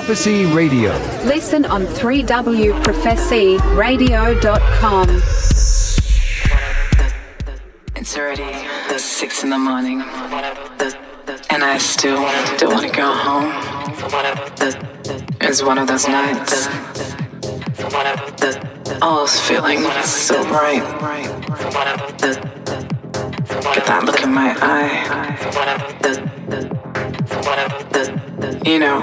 Prophecy Radio. Listen on 3wprophecyradio.com. It's already the six in the morning, and I still don't want to go home. It's one of those nights. All's feeling so bright. Get that look in my eye. You know.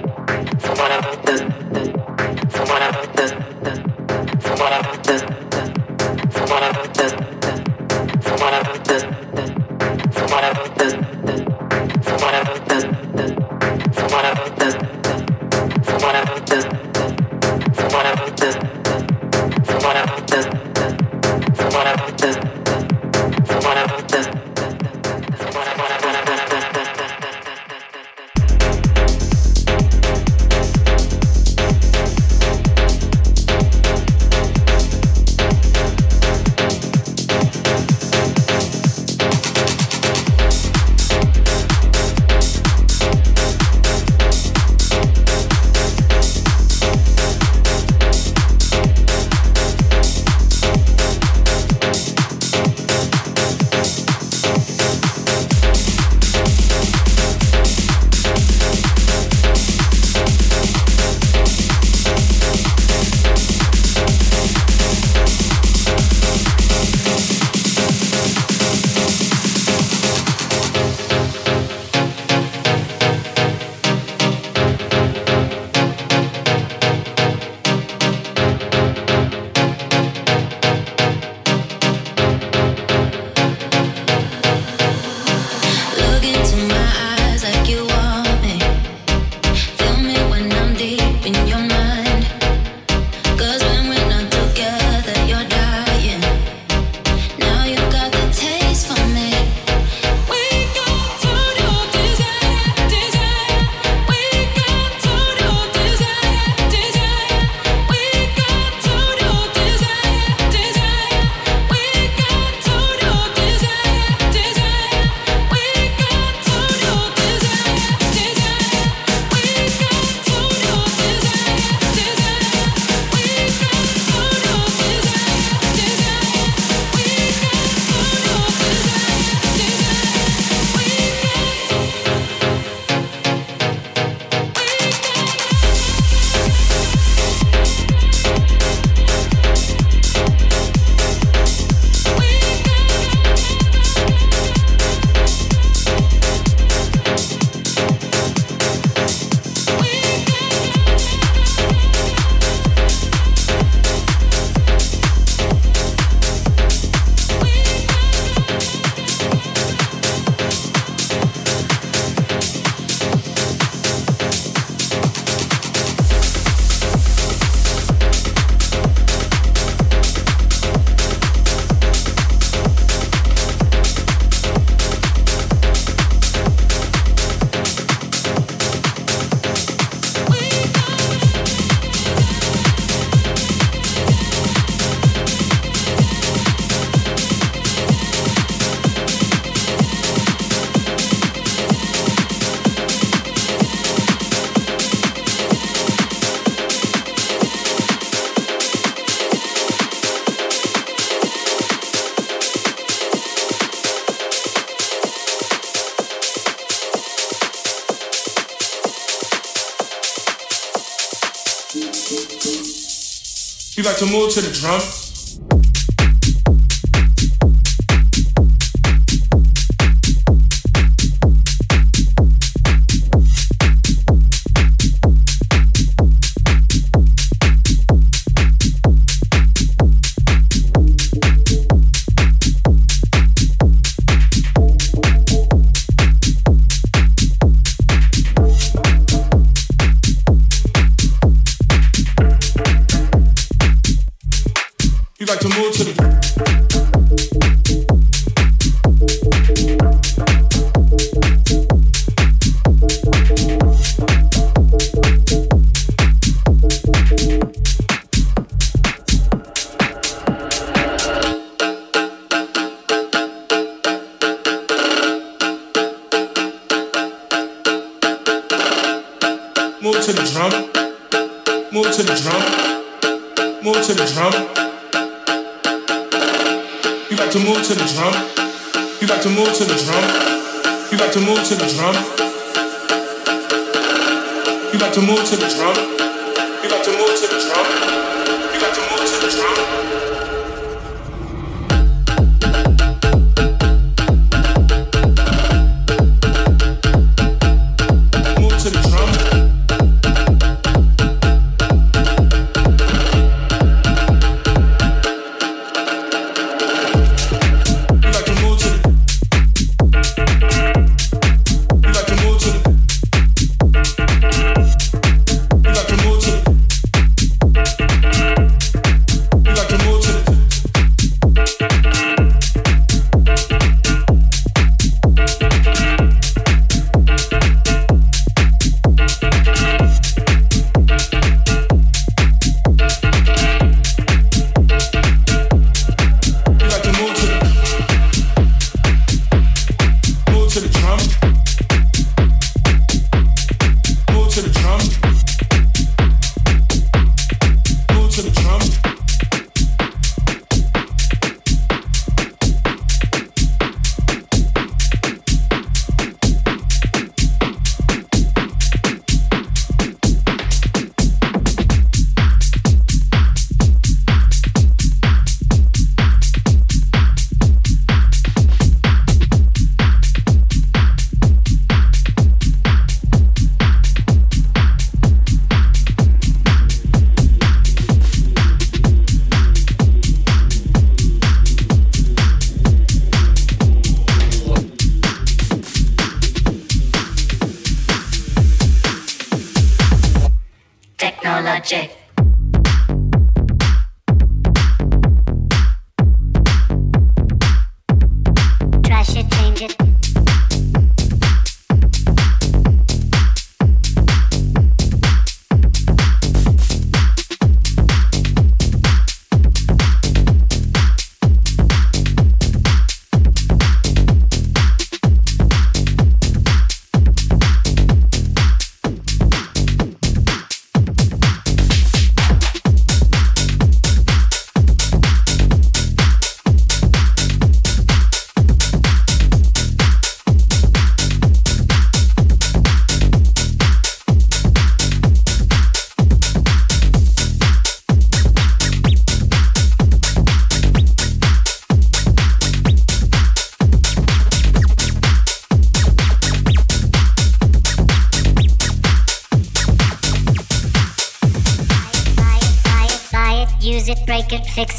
to move to the drum?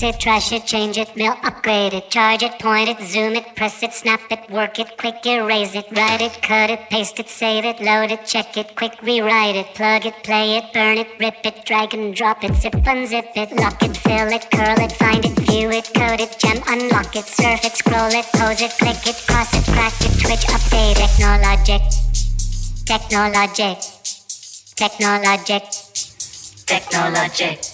It, trash it, change it, mail, upgrade it, charge it, point it, zoom it, press it, snap it, work it, quick erase it, write it, cut it, paste it, save it, load it, check it, quick rewrite it, plug it, play it, burn it, rip it, drag and drop it, zip unzip it, lock it, fill it, curl it, find it, view it, code it, gem, unlock it, surf it, scroll it, pose it, click it, cross it, crack it, twitch, update, technologic, technologic, technologic, technologic. that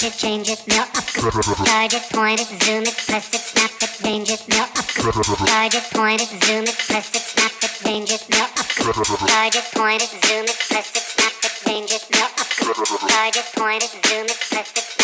Flash it, change it, mail up. Charge it, point it, zoom it, press it, snap it, change it, mail up. Charge it, point it, zoom it, press it, snap it, change it, mail up. Charge it, point it, zoom it, press it, snap it, change it, mail up. Charge it, point it, zoom it, press it,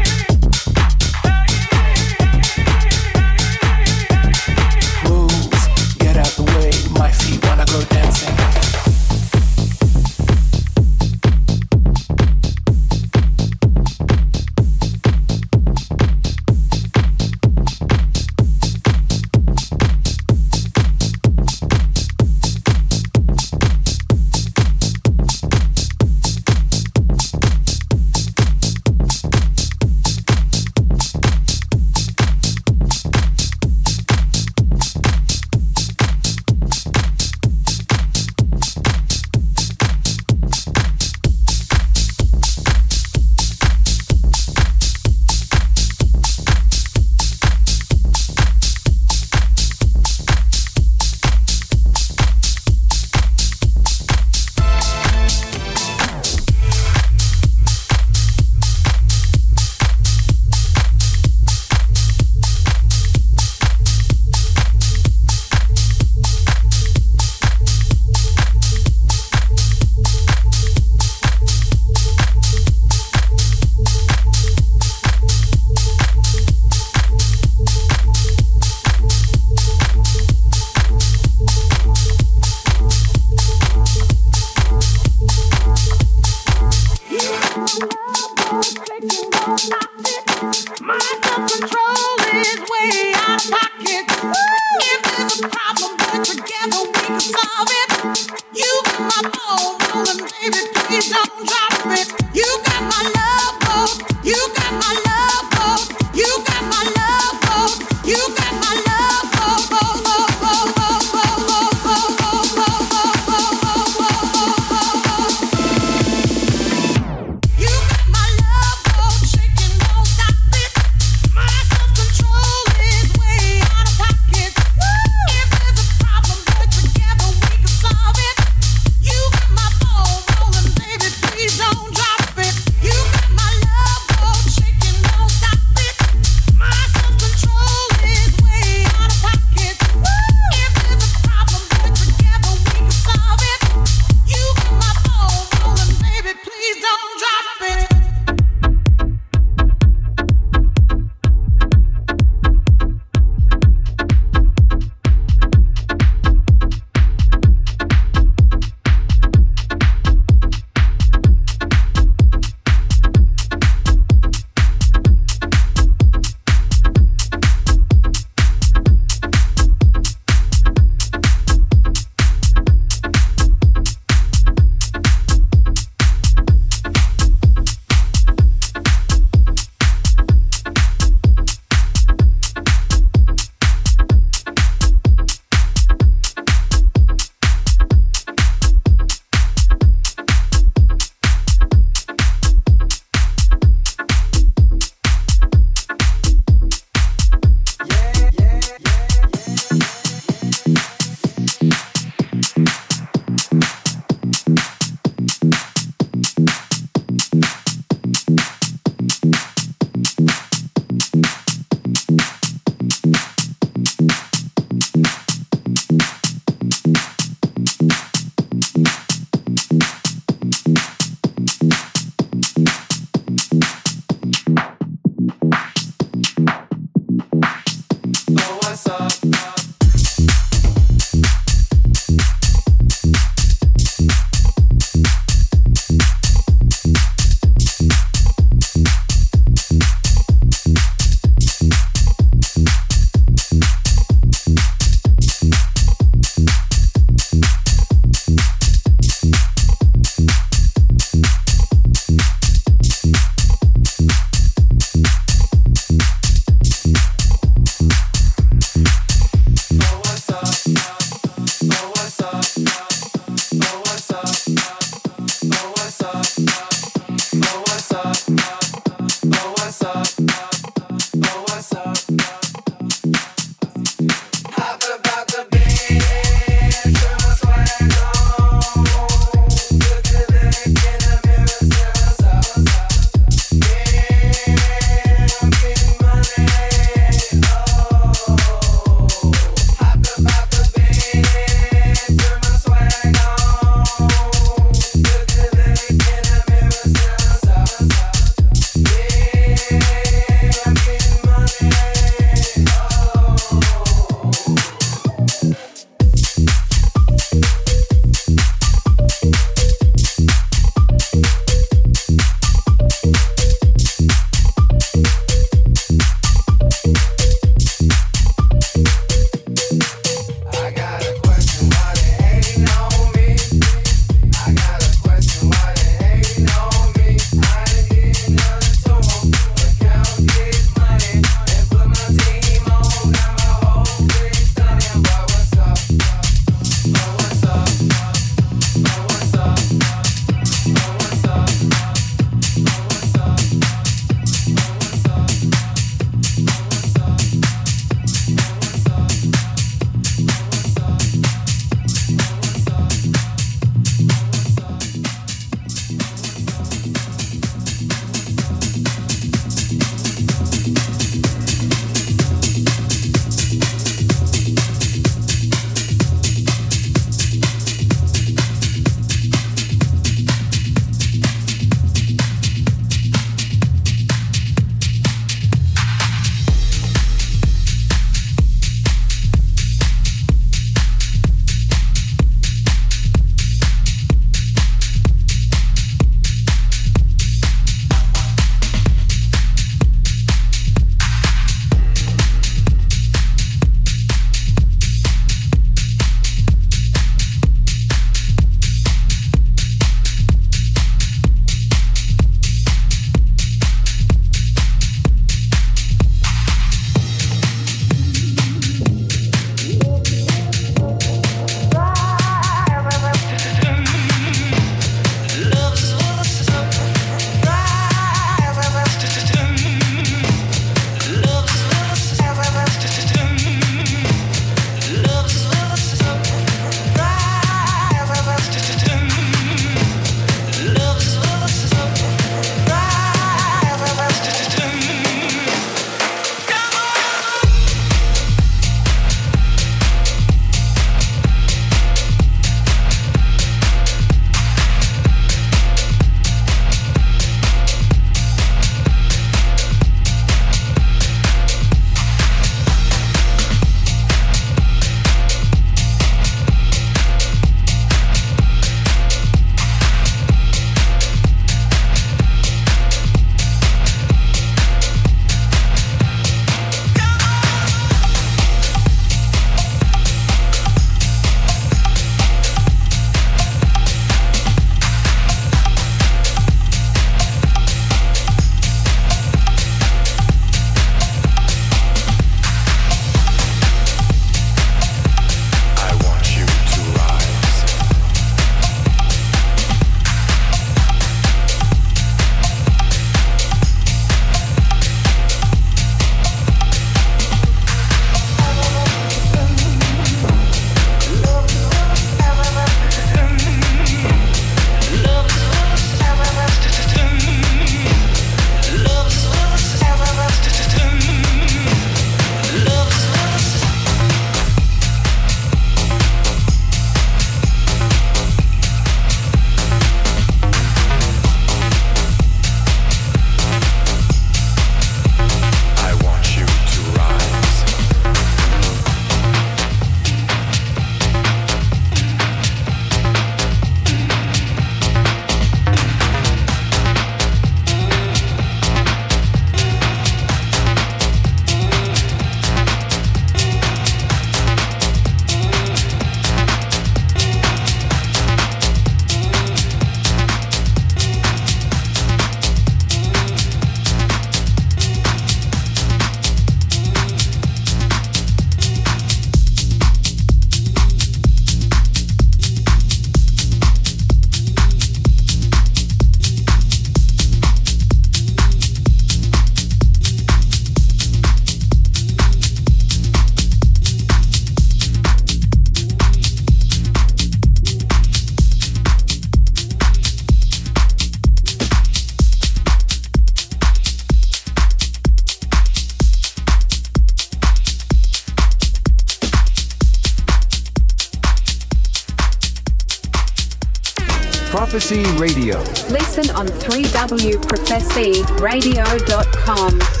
Radio. Listen on 3wprophecyradio.com.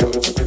go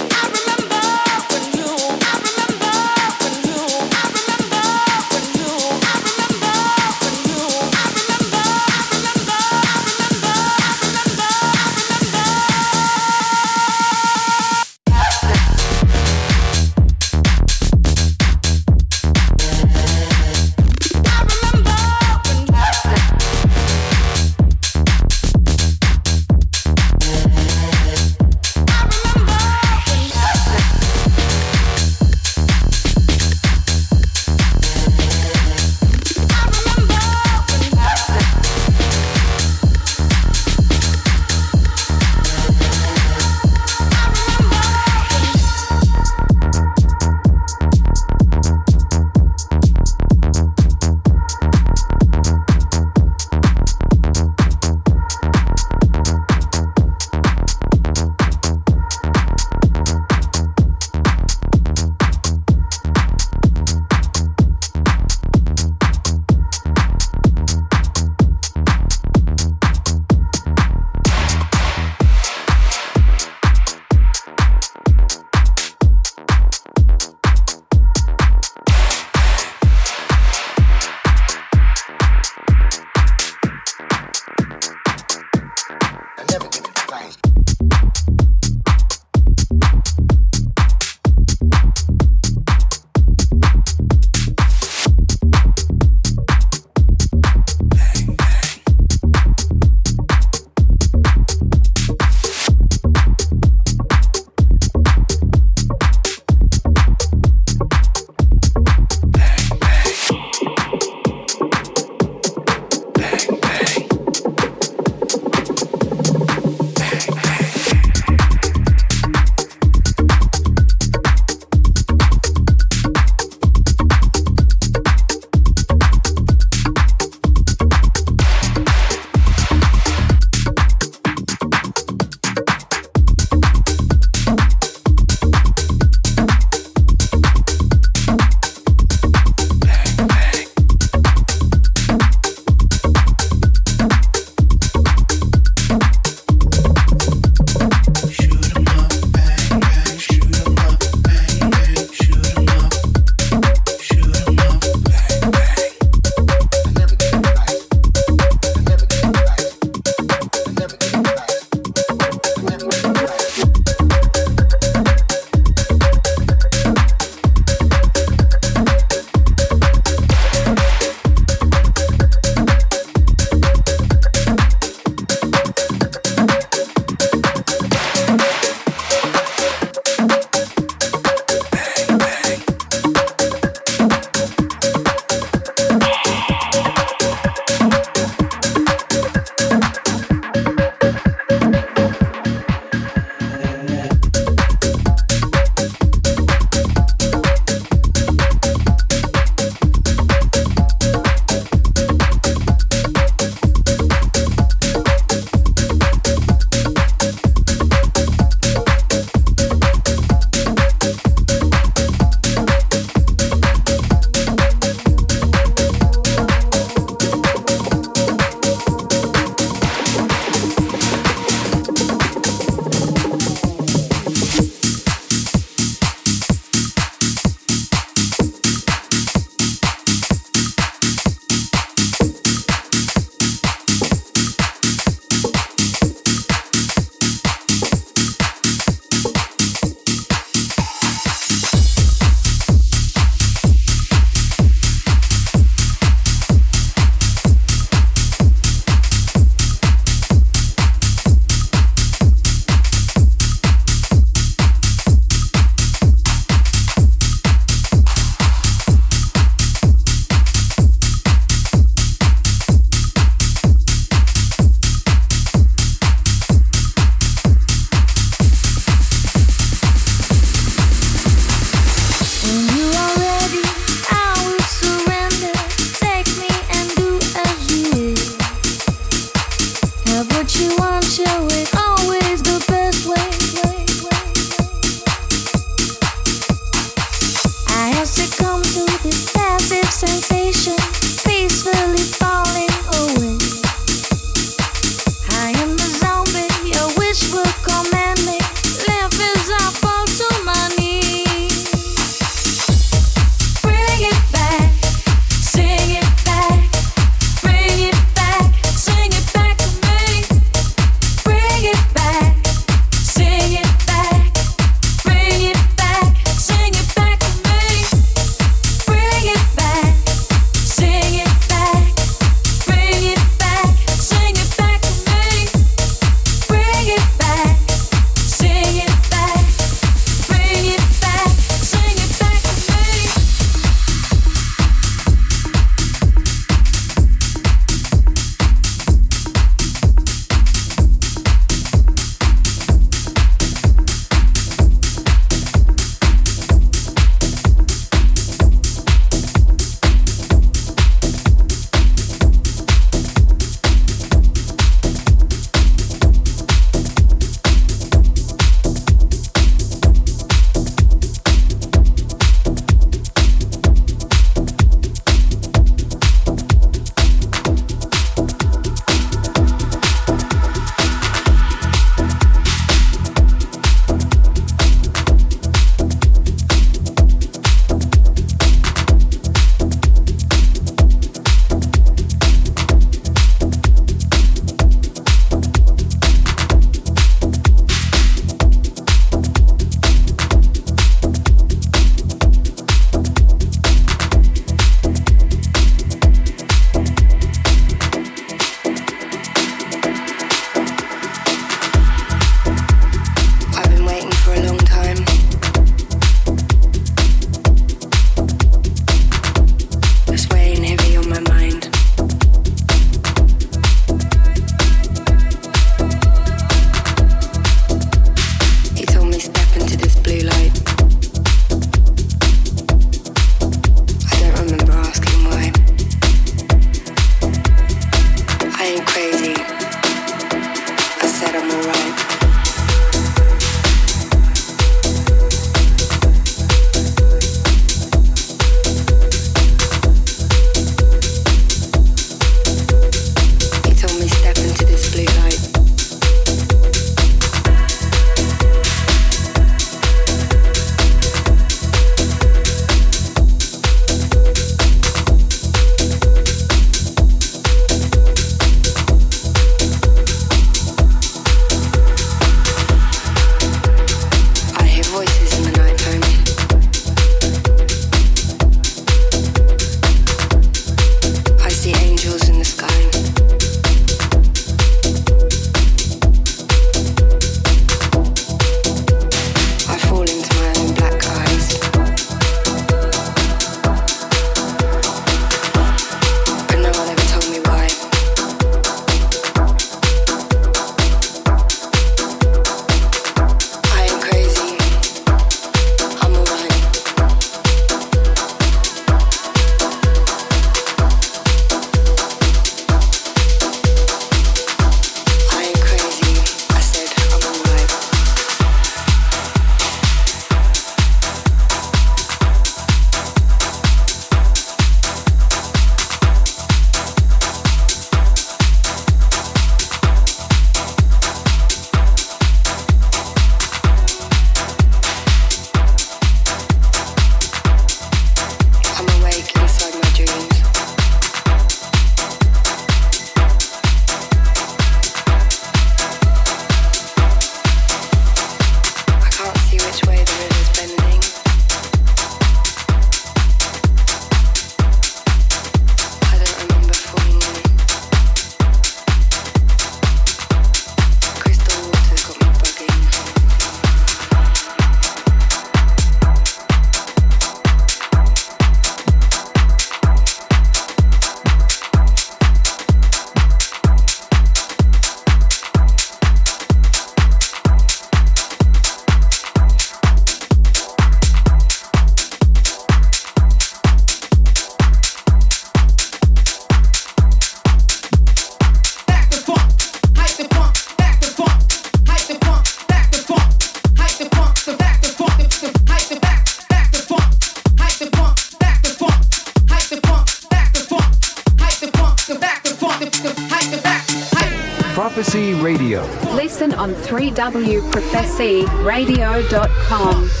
Radio. Listen on 3wprophecyradio.com.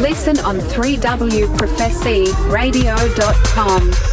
Listen on 3wprophecyradio.com.